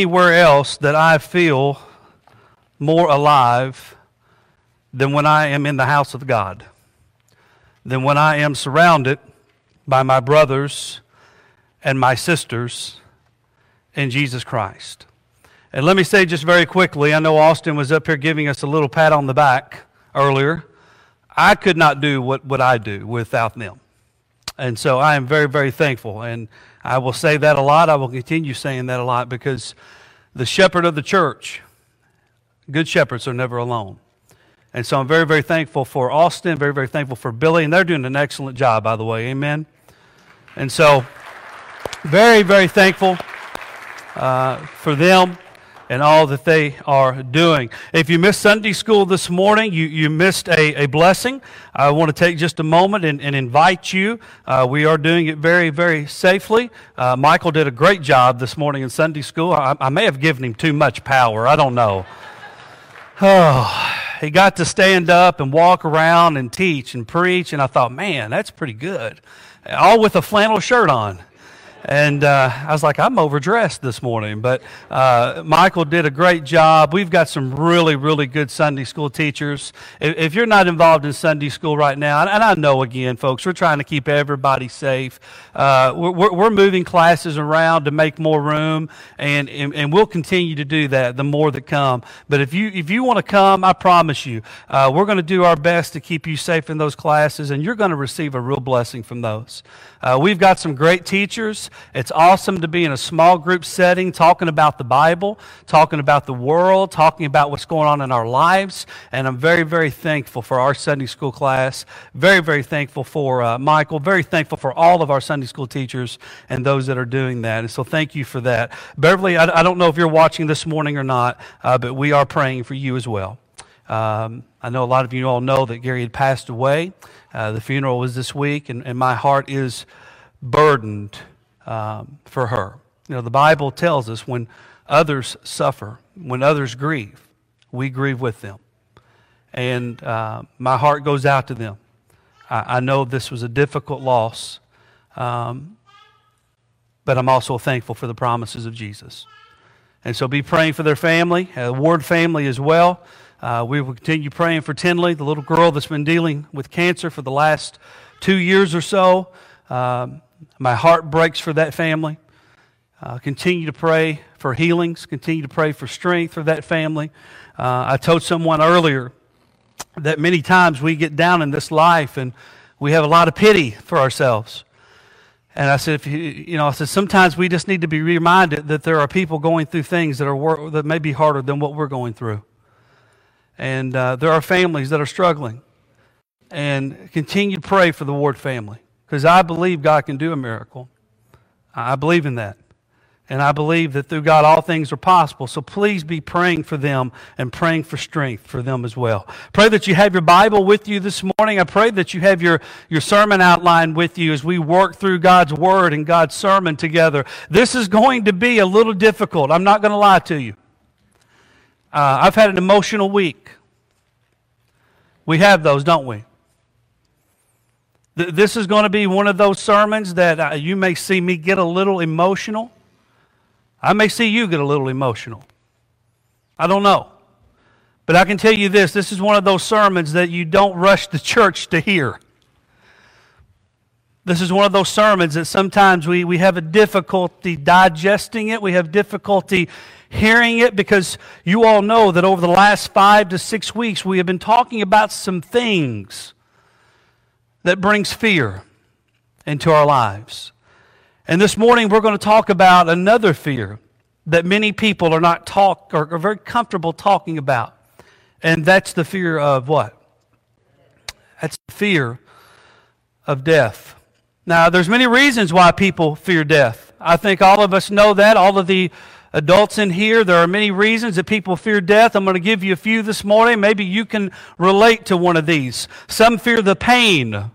anywhere else that I feel more alive than when I am in the house of God, than when I am surrounded by my brothers and my sisters in Jesus Christ. And let me say just very quickly I know Austin was up here giving us a little pat on the back earlier. I could not do what, what I do without them. And so I am very, very thankful. And I will say that a lot. I will continue saying that a lot because the shepherd of the church, good shepherds are never alone. And so I'm very, very thankful for Austin, very, very thankful for Billy, and they're doing an excellent job, by the way. Amen. And so, very, very thankful uh, for them and all that they are doing. If you missed Sunday school this morning, you, you missed a, a blessing. I want to take just a moment and, and invite you. Uh, we are doing it very, very safely. Uh, Michael did a great job this morning in Sunday school. I, I may have given him too much power. I don't know. Oh, he got to stand up and walk around and teach and preach, and I thought, man, that's pretty good. All with a flannel shirt on. And uh, I was like, I'm overdressed this morning. But uh, Michael did a great job. We've got some really, really good Sunday school teachers. If, if, you're not involved in Sunday school right now, and I know again, folks, we're trying to keep everybody safe. Uh, we're, we're, moving classes around to make more room, and, and, and, we'll continue to do that the more that come. But if you, if you want to come, I promise you, uh, we're going to do our best to keep you safe in those classes, and you're going to receive a real blessing from those. Uh, we've got some great teachers. It's awesome to be in a small group setting talking about the Bible, talking about the world, talking about what's going on in our lives. And I'm very, very thankful for our Sunday school class. Very, very thankful for uh, Michael. Very thankful for all of our Sunday school teachers and those that are doing that. And so thank you for that. Beverly, I, I don't know if you're watching this morning or not, uh, but we are praying for you as well. Um, I know a lot of you all know that Gary had passed away. Uh, the funeral was this week, and, and my heart is burdened um, for her. You know, the Bible tells us when others suffer, when others grieve, we grieve with them. And uh, my heart goes out to them. I, I, know this was a difficult loss, um, but I'm also thankful for the promises of Jesus. And so be praying for their family, uh, Ward family as well. Uh, we will continue praying for Tinley, the little girl that's been dealing with cancer for the last two years or so. Um, my heart breaks for that family. Uh, continue to pray for healings. Continue to pray for strength for that family. Uh, I told someone earlier that many times we get down in this life and we have a lot of pity for ourselves. And I said, if you, you know, I said sometimes we just need to be reminded that there are people going through things that are that may be harder than what we're going through. And uh, there are families that are struggling. And continue to pray for the Ward family because I believe God can do a miracle. I believe in that. And I believe that through God all things are possible. So please be praying for them and praying for strength for them as well. Pray that you have your Bible with you this morning. I pray that you have your, your sermon outline with you as we work through God's Word and God's sermon together. This is going to be a little difficult. I'm not going to lie to you. Uh, I've had an emotional week. We have those, don't we? Th- this is going to be one of those sermons that uh, you may see me get a little emotional. I may see you get a little emotional. I don't know. But I can tell you this this is one of those sermons that you don't rush the church to hear. This is one of those sermons that sometimes we, we have a difficulty digesting it. We have difficulty hearing it because you all know that over the last five to six weeks we have been talking about some things that brings fear into our lives. And this morning we're going to talk about another fear that many people are not talk or are very comfortable talking about. And that's the fear of what? That's the fear of death. Now, there's many reasons why people fear death. I think all of us know that. All of the adults in here, there are many reasons that people fear death. I'm going to give you a few this morning. Maybe you can relate to one of these. Some fear the pain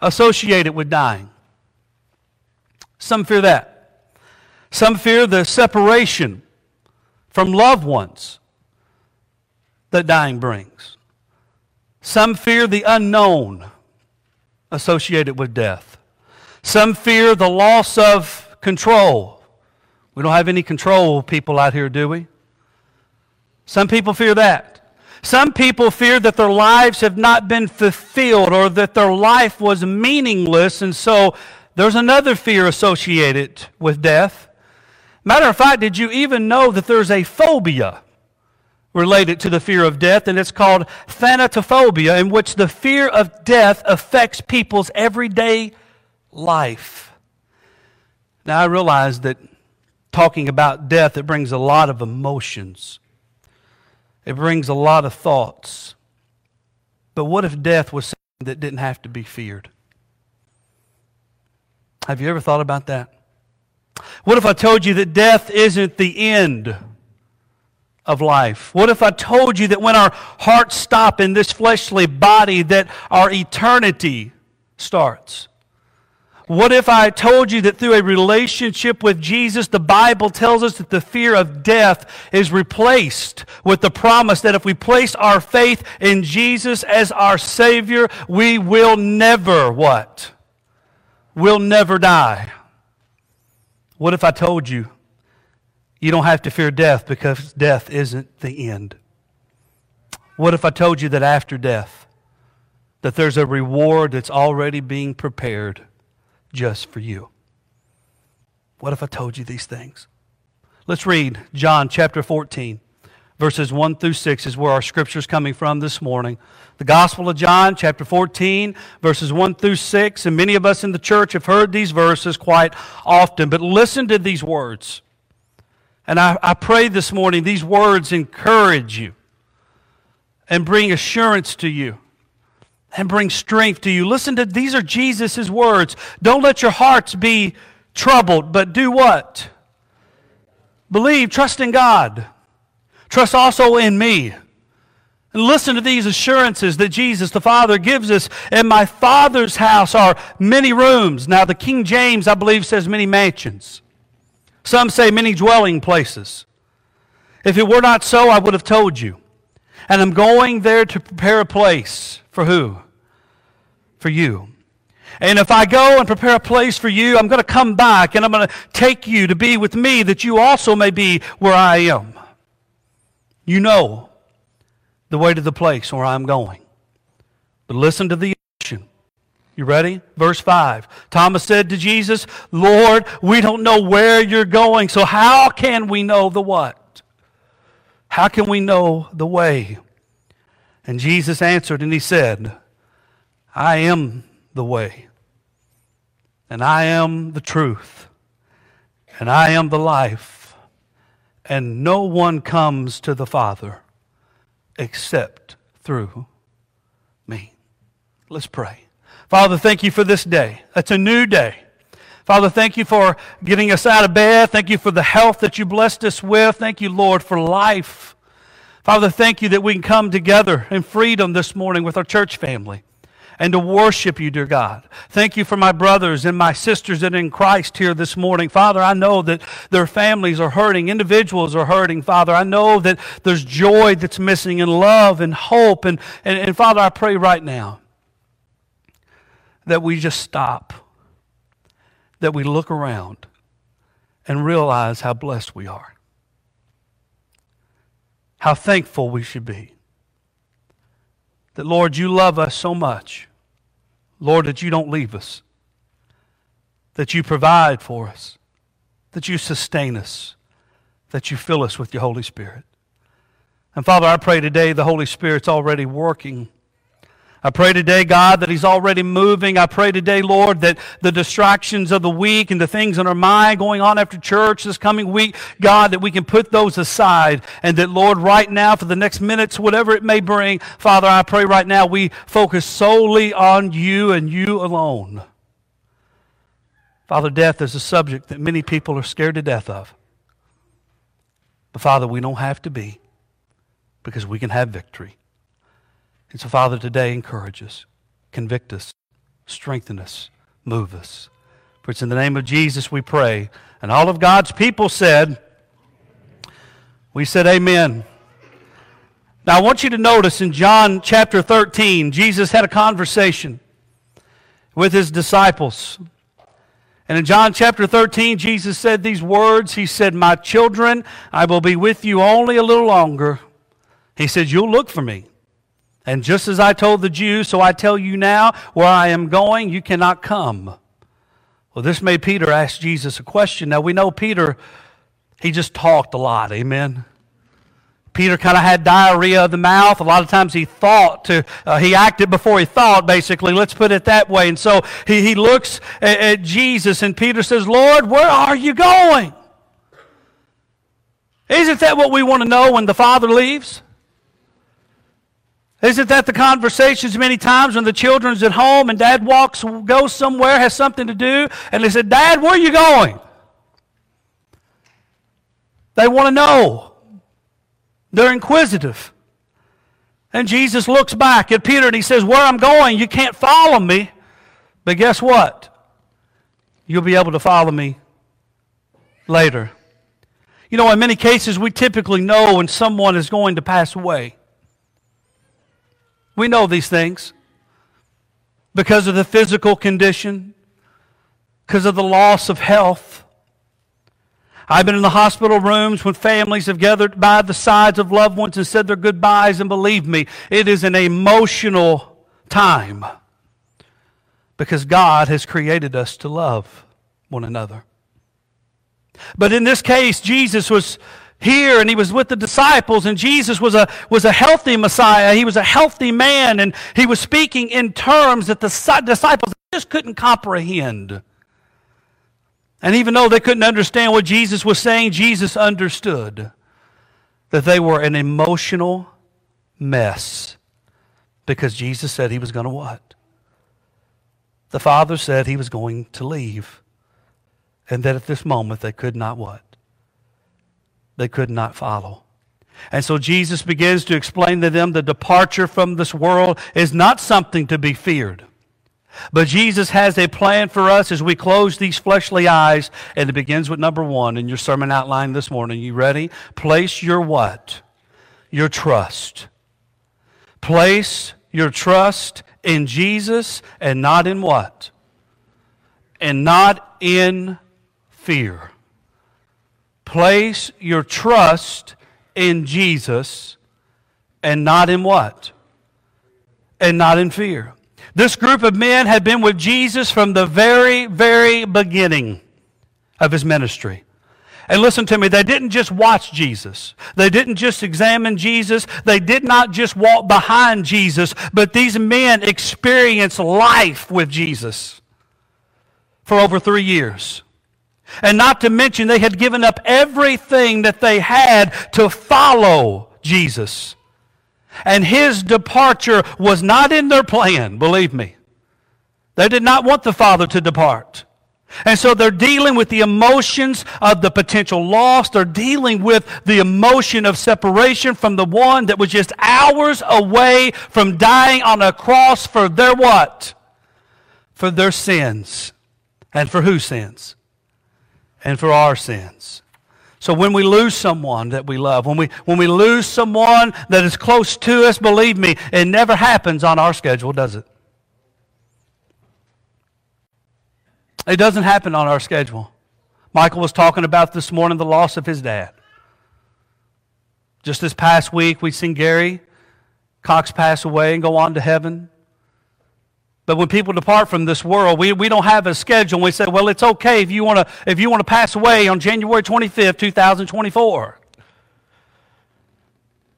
associated with dying. Some fear that. Some fear the separation from loved ones that dying brings. Some fear the unknown associated with death. Some fear the loss of control We don't have any control people out here, do we? Some people fear that. Some people fear that their lives have not been fulfilled or that their life was meaningless, and so there's another fear associated with death. Matter of fact, did you even know that there's a phobia related to the fear of death, and it's called thanatophobia, in which the fear of death affects people's everyday life? Now, I realize that talking about death, it brings a lot of emotions. It brings a lot of thoughts. But what if death was something that didn't have to be feared? Have you ever thought about that? What if I told you that death isn't the end of life? What if I told you that when our hearts stop in this fleshly body that our eternity starts? What if I told you that through a relationship with Jesus, the Bible tells us that the fear of death is replaced with the promise that if we place our faith in Jesus as our Savior, we will never what? We'll never die. What if I told you you don't have to fear death because death isn't the end? What if I told you that after death, that there's a reward that's already being prepared? Just for you. What if I told you these things? Let's read John chapter 14, verses 1 through 6 is where our scripture is coming from this morning. The Gospel of John, chapter 14, verses 1 through 6. And many of us in the church have heard these verses quite often, but listen to these words. And I, I pray this morning these words encourage you and bring assurance to you and bring strength to you. Listen to these are Jesus' words. Don't let your hearts be troubled, but do what? Believe, trust in God. Trust also in me. And listen to these assurances that Jesus the Father gives us. In my Father's house are many rooms. Now, the King James, I believe, says many mansions. Some say many dwelling places. If it were not so, I would have told you. And I'm going there to prepare a place for who? For you. And if I go and prepare a place for you, I'm going to come back and I'm going to take you to be with me that you also may be where I am. You know the way to the place where I'm going. But listen to the action. You ready? Verse 5. Thomas said to Jesus, Lord, we don't know where you're going, so how can we know the what? How can we know the way? And Jesus answered and he said, I am the way, and I am the truth, and I am the life, and no one comes to the Father except through me. Let's pray. Father, thank you for this day. It's a new day. Father, thank you for getting us out of bed. Thank you for the health that you blessed us with. Thank you, Lord, for life. Father, thank you that we can come together in freedom this morning with our church family and to worship you, dear God. Thank you for my brothers and my sisters that are in Christ here this morning. Father, I know that their families are hurting, individuals are hurting, Father. I know that there's joy that's missing and love and hope. And, and, and Father, I pray right now that we just stop, that we look around and realize how blessed we are, how thankful we should be. That, Lord, you love us so much Lord, that you don't leave us, that you provide for us, that you sustain us, that you fill us with your Holy Spirit. And Father, I pray today the Holy Spirit's already working I pray today, God, that He's already moving. I pray today, Lord, that the distractions of the week and the things in our mind going on after church this coming week, God, that we can put those aside. And that, Lord, right now, for the next minutes, whatever it may bring, Father, I pray right now we focus solely on you and you alone. Father, death is a subject that many people are scared to death of. But, Father, we don't have to be because we can have victory. And so, Father, today encourage us, convict us, strengthen us, move us. For it's in the name of Jesus we pray. And all of God's people said, We said, Amen. Now, I want you to notice in John chapter 13, Jesus had a conversation with his disciples. And in John chapter 13, Jesus said these words. He said, My children, I will be with you only a little longer. He said, You'll look for me. And just as I told the Jews, so I tell you now, where I am going, you cannot come. Well, this made Peter ask Jesus a question. Now, we know Peter, he just talked a lot. Amen. Peter kind of had diarrhea of the mouth. A lot of times he thought to, uh, he acted before he thought, basically. Let's put it that way. And so he, he looks at, at Jesus and Peter says, Lord, where are you going? Isn't that what we want to know when the Father leaves? Isn't that the conversations many times when the children's at home and dad walks, goes somewhere, has something to do, and they said, Dad, where are you going? They want to know. They're inquisitive. And Jesus looks back at Peter and he says, Where I'm going, you can't follow me. But guess what? You'll be able to follow me later. You know, in many cases, we typically know when someone is going to pass away. We know these things. Because of the physical condition, because of the loss of health, I've been in the hospital rooms when families have gathered by the sides of loved ones and said their goodbyes, and believe me, it is an emotional time. Because God has created us to love one another. But in this case, Jesus was here and he was with the disciples and Jesus was a, was a healthy Messiah. He was a healthy man and he was speaking in terms that the disciples just couldn't comprehend. And even though they couldn't understand what Jesus was saying, Jesus understood that they were an emotional mess because Jesus said he was going to what? The Father said he was going to leave. And that at this moment they could not what? They could not follow. And so Jesus begins to explain to them the departure from this world is not something to be feared. But Jesus has a plan for us as we close these fleshly eyes, and it begins with number one in your sermon outline this morning. You ready? Place your what? Your trust. Place your trust in Jesus and not in what? And not in fear. Place your trust in Jesus and not in what? And not in fear. This group of men had been with Jesus from the very, very beginning of his ministry. And listen to me, they didn't just watch Jesus. They didn't just examine Jesus. They did not just walk behind Jesus, but these men experienced life with Jesus for over three years. And not to mention, they had given up everything that they had to follow Jesus. And his departure was not in their plan, believe me. They did not want the Father to depart. And so they're dealing with the emotions of the potential loss. They're dealing with the emotion of separation from the one that was just hours away from dying on a cross for their what? For their sins. And for whose sins? And for our sins. So when we lose someone that we love, when we, when we lose someone that is close to us, believe me, it never happens on our schedule, does it? It doesn't happen on our schedule. Michael was talking about this morning the loss of his dad. Just this past week, we've seen Gary Cox pass away and go on to heaven. But when people depart from this world, we, we don't have a schedule. We say, well, it's okay if you want to if you want to pass away on January 25th, 2024.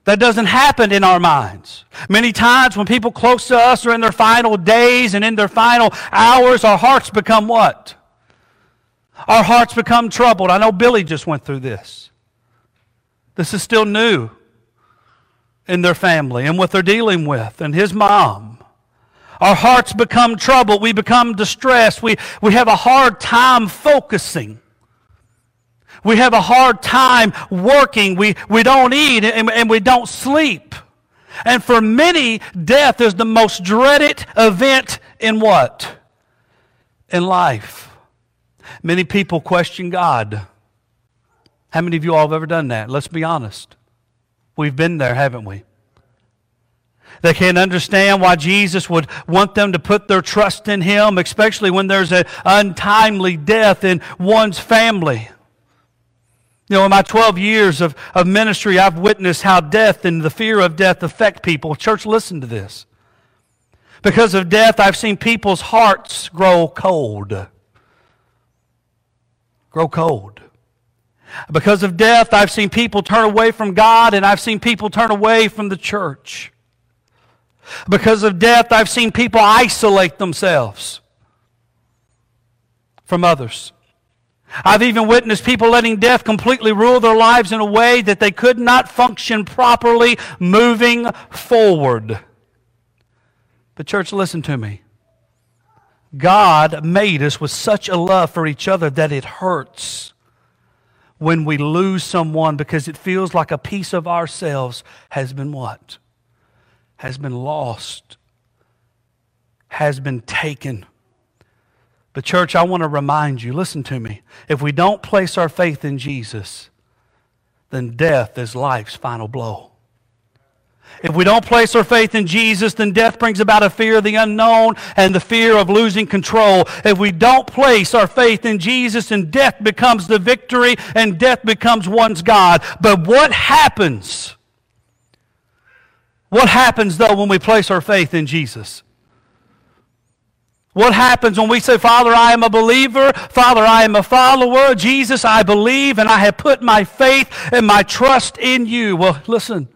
That doesn't happen in our minds. Many times when people close to us are in their final days and in their final hours, our hearts become what? Our hearts become troubled. I know Billy just went through this. This is still new in their family and what they're dealing with, and his mom. Our hearts become troubled. We become distressed. We, we have a hard time focusing. We have a hard time working. We, we don't eat and, and we don't sleep. And for many, death is the most dreaded event in what? In life. Many people question God. How many of you all have ever done that? Let's be honest. We've been there, haven't we? They can't understand why Jesus would want them to put their trust in Him, especially when there's an untimely death in one's family. You know, in my 12 years of, of ministry, I've witnessed how death and the fear of death affect people. Church, listen to this. Because of death, I've seen people's hearts grow cold. Grow cold. Because of death, I've seen people turn away from God and I've seen people turn away from the church. Because of death, I've seen people isolate themselves from others. I've even witnessed people letting death completely rule their lives in a way that they could not function properly moving forward. But, church, listen to me. God made us with such a love for each other that it hurts when we lose someone because it feels like a piece of ourselves has been what? Has been lost, has been taken. But, church, I want to remind you listen to me. If we don't place our faith in Jesus, then death is life's final blow. If we don't place our faith in Jesus, then death brings about a fear of the unknown and the fear of losing control. If we don't place our faith in Jesus, then death becomes the victory and death becomes one's God. But what happens? What happens, though, when we place our faith in Jesus? What happens when we say, Father, I am a believer, Father, I am a follower, Jesus, I believe, and I have put my faith and my trust in you? Well, listen.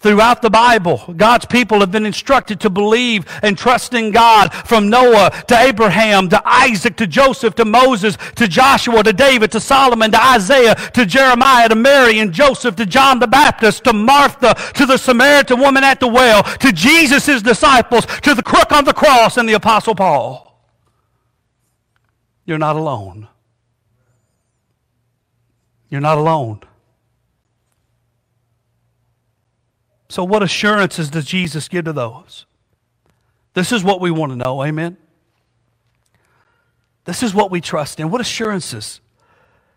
Throughout the Bible, God's people have been instructed to believe and trust in God from Noah to Abraham to Isaac to Joseph to Moses to Joshua to David to Solomon to Isaiah to Jeremiah to Mary and Joseph to John the Baptist to Martha to the Samaritan woman at the well to Jesus' disciples to the crook on the cross and the Apostle Paul. You're not alone. You're not alone. So, what assurances does Jesus give to those? This is what we want to know. Amen. This is what we trust in. What assurances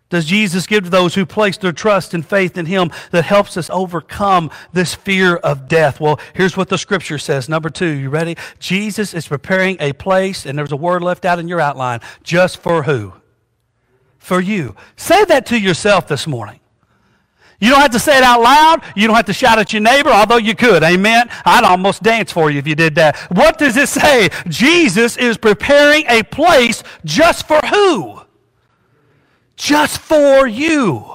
does Jesus give to those who place their trust and faith in Him that helps us overcome this fear of death? Well, here's what the scripture says. Number two, you ready? Jesus is preparing a place, and there's a word left out in your outline, just for who? For you. Say that to yourself this morning. You don't have to say it out loud. You don't have to shout at your neighbor, although you could. Amen. I'd almost dance for you if you did that. What does it say? Jesus is preparing a place just for who? Just for you.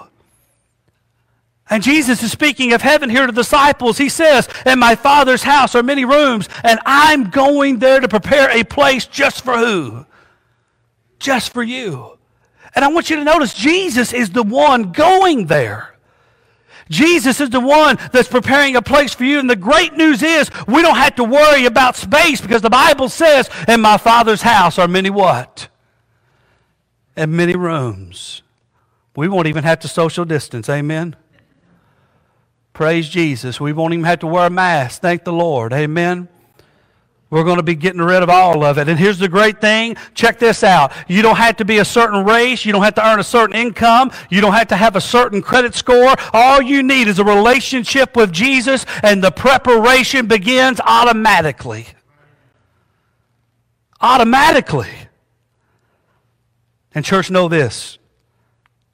And Jesus is speaking of heaven here to the disciples. He says, In my Father's house are many rooms, and I'm going there to prepare a place just for who? Just for you. And I want you to notice Jesus is the one going there. Jesus is the one that's preparing a place for you. And the great news is we don't have to worry about space because the Bible says, in my Father's house are many what? And many rooms. We won't even have to social distance. Amen. Praise Jesus. We won't even have to wear a mask. Thank the Lord. Amen. We're going to be getting rid of all of it. And here's the great thing. Check this out. You don't have to be a certain race. You don't have to earn a certain income. You don't have to have a certain credit score. All you need is a relationship with Jesus, and the preparation begins automatically. Automatically. And, church, know this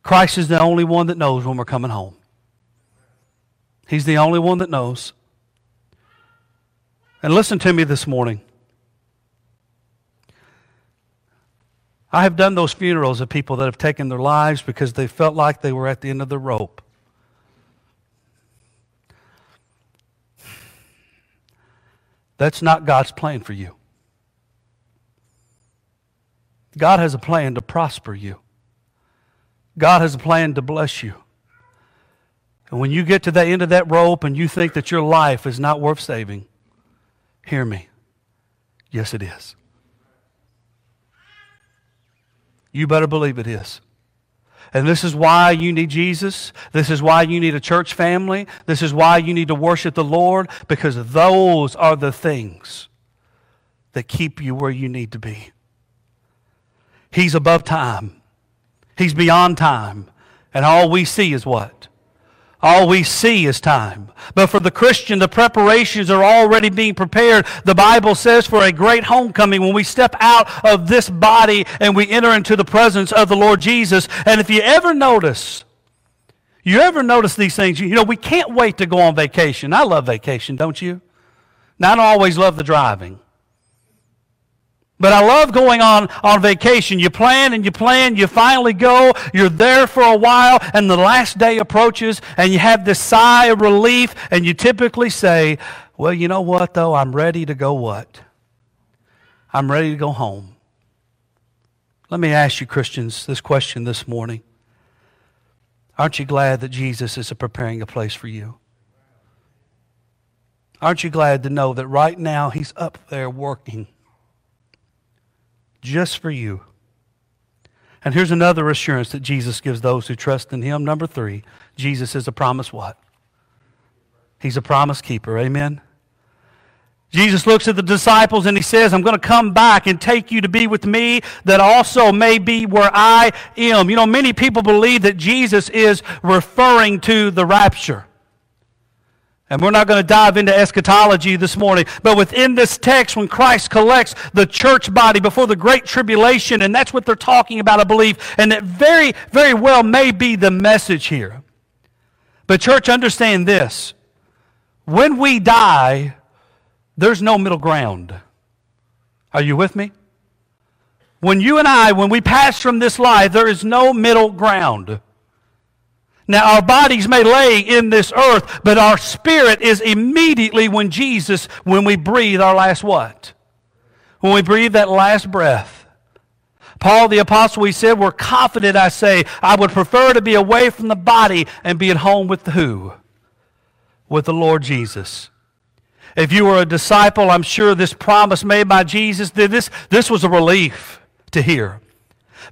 Christ is the only one that knows when we're coming home. He's the only one that knows. And listen to me this morning. I have done those funerals of people that have taken their lives because they felt like they were at the end of the rope. That's not God's plan for you. God has a plan to prosper you. God has a plan to bless you. And when you get to the end of that rope and you think that your life is not worth saving, Hear me. Yes, it is. You better believe it is. And this is why you need Jesus. This is why you need a church family. This is why you need to worship the Lord, because those are the things that keep you where you need to be. He's above time, He's beyond time. And all we see is what? All we see is time. But for the Christian, the preparations are already being prepared. The Bible says for a great homecoming when we step out of this body and we enter into the presence of the Lord Jesus. And if you ever notice, you ever notice these things? You know, we can't wait to go on vacation. I love vacation, don't you? Now, I don't always love the driving. But I love going on, on vacation. You plan and you plan, you finally go, you're there for a while, and the last day approaches, and you have this sigh of relief, and you typically say, Well, you know what, though? I'm ready to go what? I'm ready to go home. Let me ask you, Christians, this question this morning. Aren't you glad that Jesus is preparing a place for you? Aren't you glad to know that right now He's up there working just for you? And here's another assurance that Jesus gives those who trust in Him. Number three, Jesus is a promise what? He's a promise keeper. Amen. Jesus looks at the disciples and he says, I'm going to come back and take you to be with me that also may be where I am. You know, many people believe that Jesus is referring to the rapture. And we're not going to dive into eschatology this morning, but within this text, when Christ collects the church body before the great tribulation, and that's what they're talking about, I believe, and it very, very well may be the message here. But, church, understand this. When we die, there's no middle ground. Are you with me? When you and I, when we pass from this life, there is no middle ground. Now, our bodies may lay in this earth, but our spirit is immediately when Jesus, when we breathe our last what? When we breathe that last breath. Paul the Apostle, he said, We're confident, I say, I would prefer to be away from the body and be at home with the who? With the Lord Jesus. If you were a disciple, I'm sure this promise made by Jesus, this, this was a relief to hear.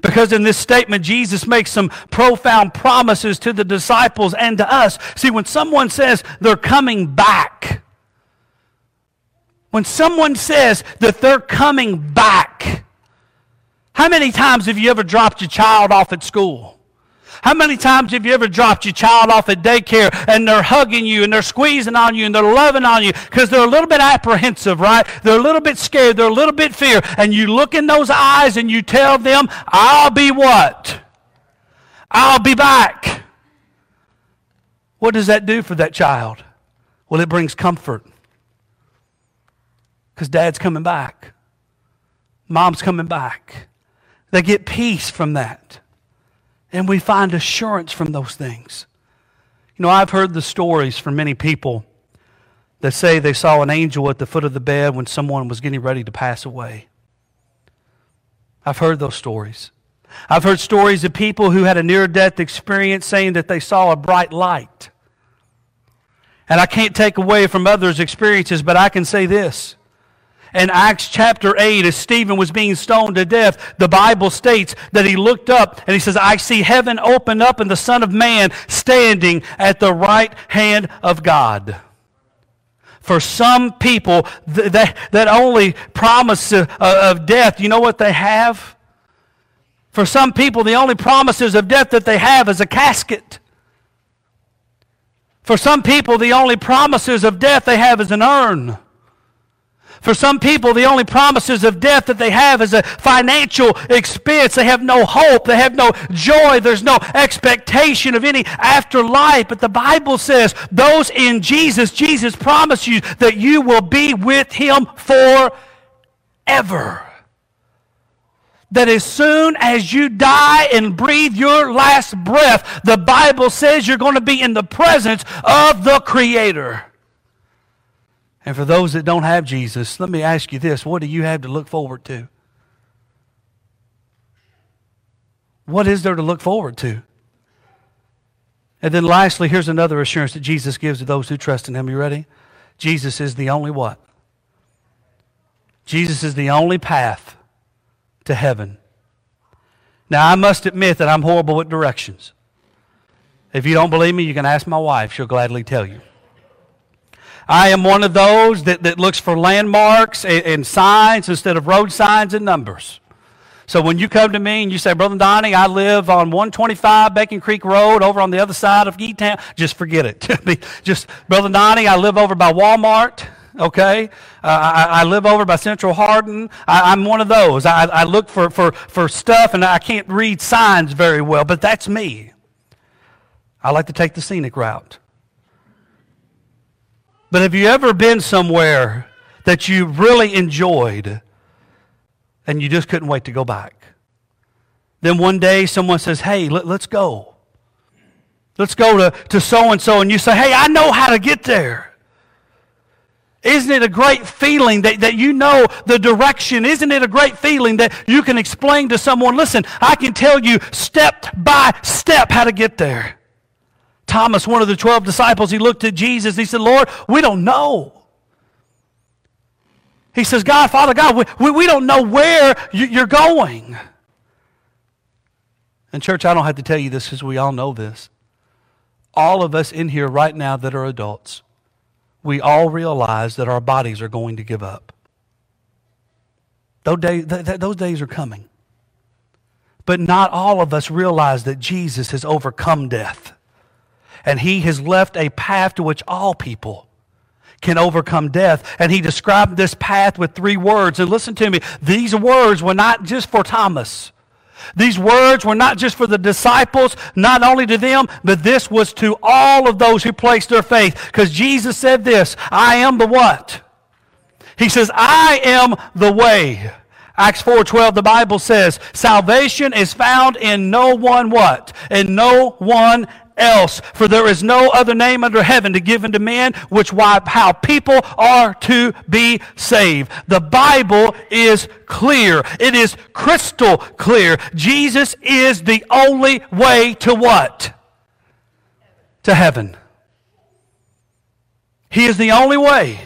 Because in this statement, Jesus makes some profound promises to the disciples and to us. See, when someone says they're coming back, when someone says that they're coming back, how many times have you ever dropped your child off at school? How many times have you ever dropped your child off at daycare and they're hugging you and they're squeezing on you and they're loving on you because they're a little bit apprehensive, right? They're a little bit scared, they're a little bit fear, and you look in those eyes and you tell them, I'll be what? I'll be back. What does that do for that child? Well, it brings comfort because dad's coming back, mom's coming back. They get peace from that. And we find assurance from those things. You know, I've heard the stories from many people that say they saw an angel at the foot of the bed when someone was getting ready to pass away. I've heard those stories. I've heard stories of people who had a near death experience saying that they saw a bright light. And I can't take away from others' experiences, but I can say this in Acts chapter 8, as Stephen was being stoned to death, the Bible states that he looked up and he says, I see heaven open up and the Son of Man standing at the right hand of God. For some people, that, that only promise of, of death, you know what they have? For some people, the only promises of death that they have is a casket. For some people, the only promises of death they have is an urn. For some people, the only promises of death that they have is a financial expense. They have no hope. They have no joy. There's no expectation of any afterlife. But the Bible says those in Jesus, Jesus promised you that you will be with him forever. That as soon as you die and breathe your last breath, the Bible says you're going to be in the presence of the Creator. And for those that don't have Jesus, let me ask you this what do you have to look forward to? What is there to look forward to? And then lastly, here's another assurance that Jesus gives to those who trust in Him. You ready? Jesus is the only what? Jesus is the only path to heaven. Now, I must admit that I'm horrible with directions. If you don't believe me, you can ask my wife. She'll gladly tell you. I am one of those that, that looks for landmarks and, and signs instead of road signs and numbers. So when you come to me and you say, Brother Donnie, I live on 125 Bacon Creek Road over on the other side of Town, just forget it. just, Brother Donnie, I live over by Walmart okay? Uh, I, I, live over by Central Hardin. I, am one of those. I, I, look for, for, for stuff and I can't read signs very well, but that's me. I like to take the scenic route. But have you ever been somewhere that you really enjoyed and you just couldn't wait to go back? Then one day someone says, Hey, let, us go. Let's go to, to so and so. And you say, Hey, I know how to get there. Isn't it a great feeling that, that you know the direction? Isn't it a great feeling that you can explain to someone, listen, I can tell you step by step how to get there? Thomas, one of the 12 disciples, he looked at Jesus. He said, Lord, we don't know. He says, God, Father God, we, we, we don't know where you, are going. And, church, I don't have to tell you this because we all know this. All of us in here right now that are adults, we all realize that our bodies are going to give up. Those those days are coming. But not all of us realize that Jesus has overcome death. And he has left a path to which all people can overcome death. And he described this path with three words. And listen to me, these words were not just for Thomas. These words were not just for the disciples, not only to them, but this was to all of those who placed their faith. Because Jesus said this, I am the what? He says, I am the way. Acts 4:12 the Bible says salvation is found in no one what? In no one else. For there is no other name under heaven to give unto men which why, how people are to be saved. The Bible is clear. It is crystal clear. Jesus is the only way to what? To heaven. He is the only way.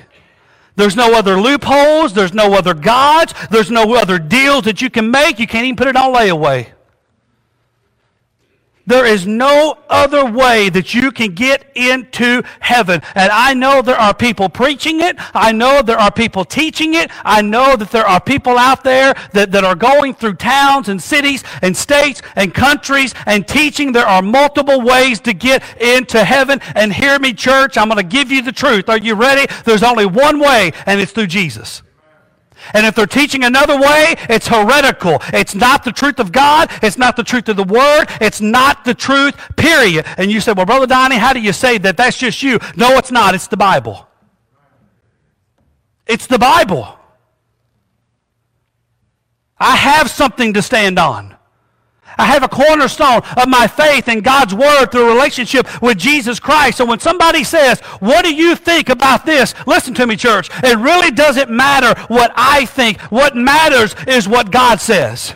There's no other loopholes. There's no other gods. There's no other deals that you can make. You can't even put it on layaway. There is no other way that you can get into heaven. And I know there are people preaching it. I know there are people teaching it. I know that there are people out there that, that are going through towns and cities and states and countries and teaching there are multiple ways to get into heaven. And hear me, church, I'm going to give you the truth. Are you ready? There's only one way, and it's through Jesus. And if they're teaching another way, it's heretical. It's not the truth of God. It's not the truth of the Word. It's not the truth, period. And you say, well, Brother Donnie, how do you say that? That's just you. No, it's not. It's the Bible. It's the Bible. I have something to stand on. I have a cornerstone of my faith in God's Word through relationship with Jesus Christ. So when somebody says, What do you think about this? Listen to me, church. It really doesn't matter what I think. What matters is what God says.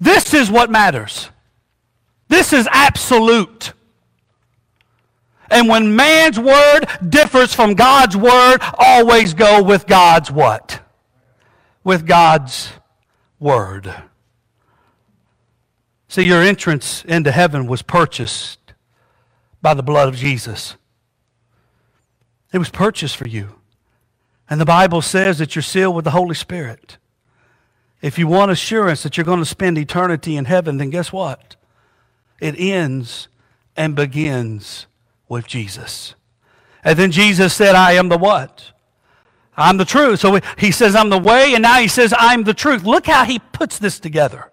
This is what matters. This is absolute. And when man's word differs from God's word, always go with God's what? With God's word. See, your entrance into heaven was purchased by the blood of Jesus. It was purchased for you. And the Bible says that you're sealed with the Holy Spirit. If you want assurance that you're going to spend eternity in heaven, then guess what? It ends and begins with Jesus. And then Jesus said, I am the what? I'm the truth. So he says, I'm the way, and now he says, I'm the truth. Look how he puts this together.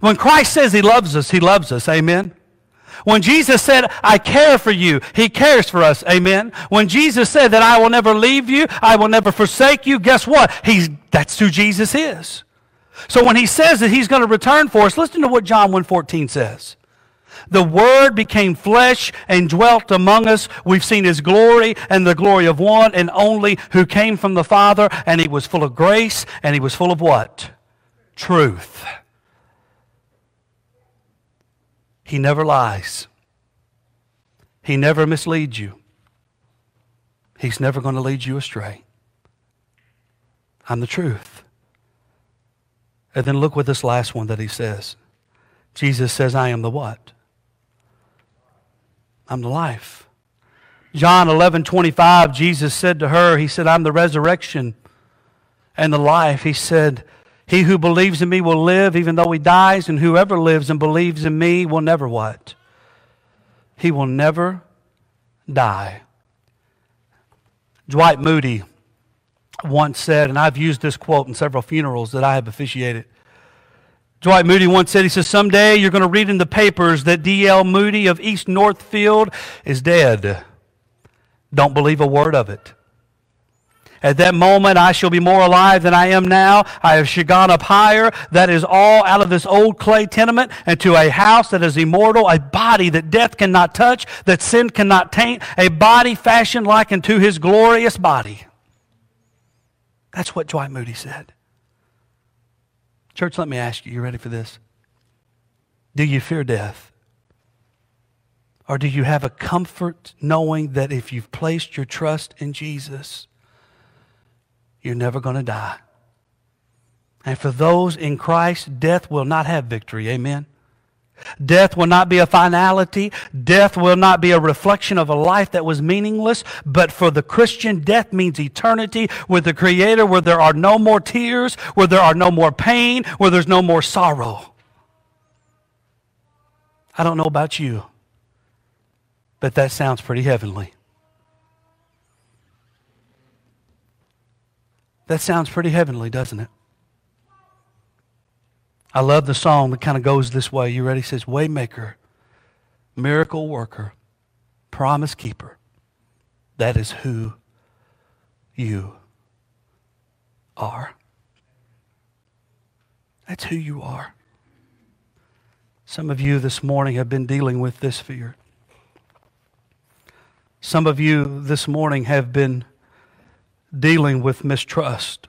When Christ says he loves us, he loves us. Amen. When Jesus said, I care for you, he cares for us. Amen. When Jesus said that I will never leave you, I will never forsake you, guess what? He's, that's who Jesus is. So when he says that he's going to return for us, listen to what John 1.14 says. The Word became flesh and dwelt among us. We've seen His glory and the glory of one and only who came from the Father, and He was full of grace and He was full of what? Truth. He never lies. He never misleads you. He's never going to lead you astray. I'm the truth. And then look with this last one that he says. Jesus says, I am the what? I'm the life. John 11, 25, Jesus said to her, He said, I'm the resurrection and the life. He said, He who believes in me will live even though he dies, and whoever lives and believes in me will never what? He will never die. Dwight Moody once said, and I've used this quote in several funerals that I have officiated. Dwight Moody once said, he says, Someday you're going to read in the papers that D.L. Moody of East Northfield is dead. Don't believe a word of it. At that moment, I shall be more alive than I am now. I have gone up higher. That is all out of this old clay tenement and to a house that is immortal, a body that death cannot touch, that sin cannot taint, a body fashioned like unto his glorious body. That's what Dwight Moody said. Church, let me ask you, you ready for this? Do you fear death? Or do you have a comfort knowing that if you've placed your trust in Jesus, you're never going to die? And for those in Christ, death will not have victory. Amen. Death will not be a finality. Death will not be a reflection of a life that was meaningless. But for the Christian, death means eternity with the Creator where there are no more tears, where there are no more pain, where there's no more sorrow. I don't know about you, but that sounds pretty heavenly. That sounds pretty heavenly, doesn't it? I love the song that kind of goes this way. You ready? It says, Waymaker, miracle worker, promise keeper. That is who you are. That's who you are. Some of you this morning have been dealing with this fear. Some of you this morning have been dealing with mistrust.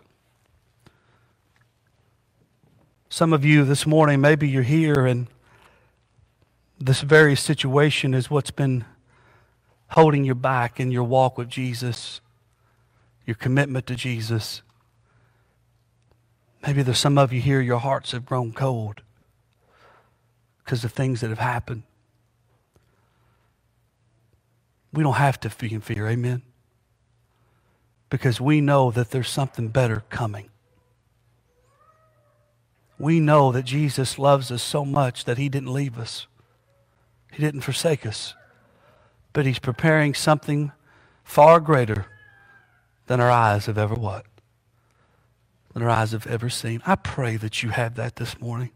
Some of you this morning, maybe you're here and this very situation is what's been holding you back in your walk with Jesus, your commitment to Jesus. Maybe there's some of you here, your hearts have grown cold because of things that have happened. We don't have to be in fear, amen? Because we know that there's something better coming we know that Jesus loves us so much that he didn't leave us. He didn't forsake us. But he's preparing something far greater than our eyes have ever what? Than our eyes have ever seen. I pray that you have that this morning.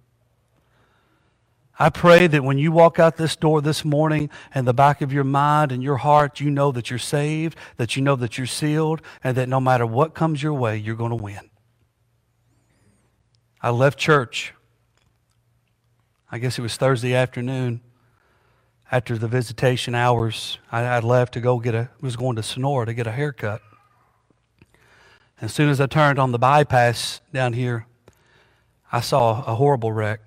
I pray that when you walk out this door this morning in the back of your mind and your heart, you know that you're saved, that you know that you're sealed, and that no matter what comes your way, you're going to win. I left church. I guess it was Thursday afternoon after the visitation hours. I, I left to go get a, was going to Sonora to get a haircut. As soon as I turned on the bypass down here, I saw a horrible wreck.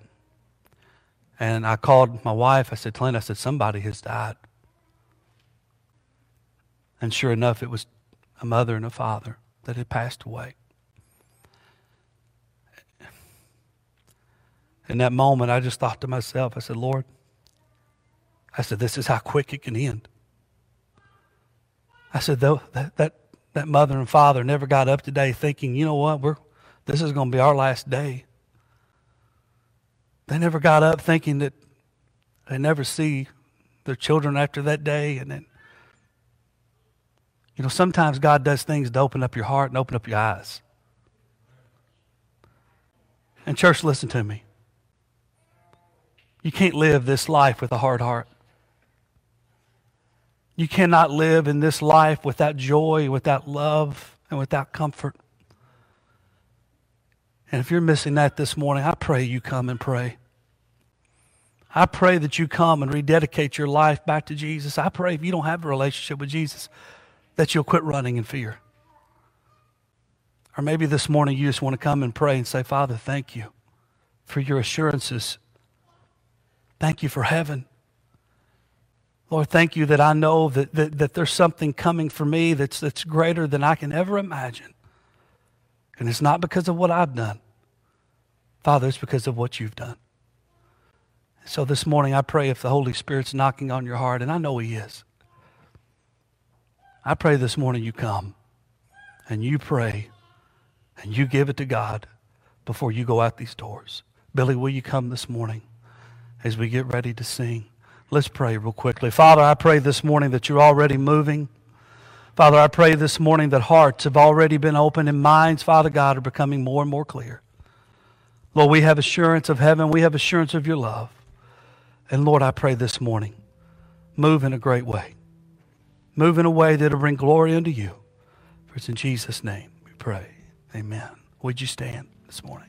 And I called my wife. I said, Clint, I said, somebody has died. And sure enough, it was a mother and a father that had passed away. In that moment, I just thought to myself, I said, Lord, I said, this is how quick it can end. I said, though, that, that, that mother and father never got up today thinking, you know what, we're, this is going to be our last day. They never got up thinking that they never see their children after that day. And then, you know, sometimes God does things to open up your heart and open up your eyes. And, church, listen to me. You can't live this life with a hard heart. You cannot live in this life without joy, without love, and without comfort. And if you're missing that this morning, I pray you come and pray. I pray that you come and rededicate your life back to Jesus. I pray if you don't have a relationship with Jesus, that you'll quit running in fear. Or maybe this morning you just want to come and pray and say, Father, thank you for your assurances Thank you for heaven. Lord, thank you that I know that, that, that there's something coming for me that's, that's greater than I can ever imagine. And it's not because of what I've done. Father, it's because of what you've done. So this morning, I pray if the Holy Spirit's knocking on your heart, and I know He is, I pray this morning you come and you pray and you give it to God before you go out these doors. Billy, will you come this morning as we get ready to sing? Let's pray real quickly. Father, I pray this morning that you're already moving. Father, I pray this morning that hearts have already been opened and minds, Father God, are becoming more and more clear. Lord, we have assurance of heaven. We have assurance of your love. And Lord, I pray this morning, move in a great way. Move in a way that'll bring glory unto you. For it's in Jesus' name we pray. Amen. Would you stand this morning?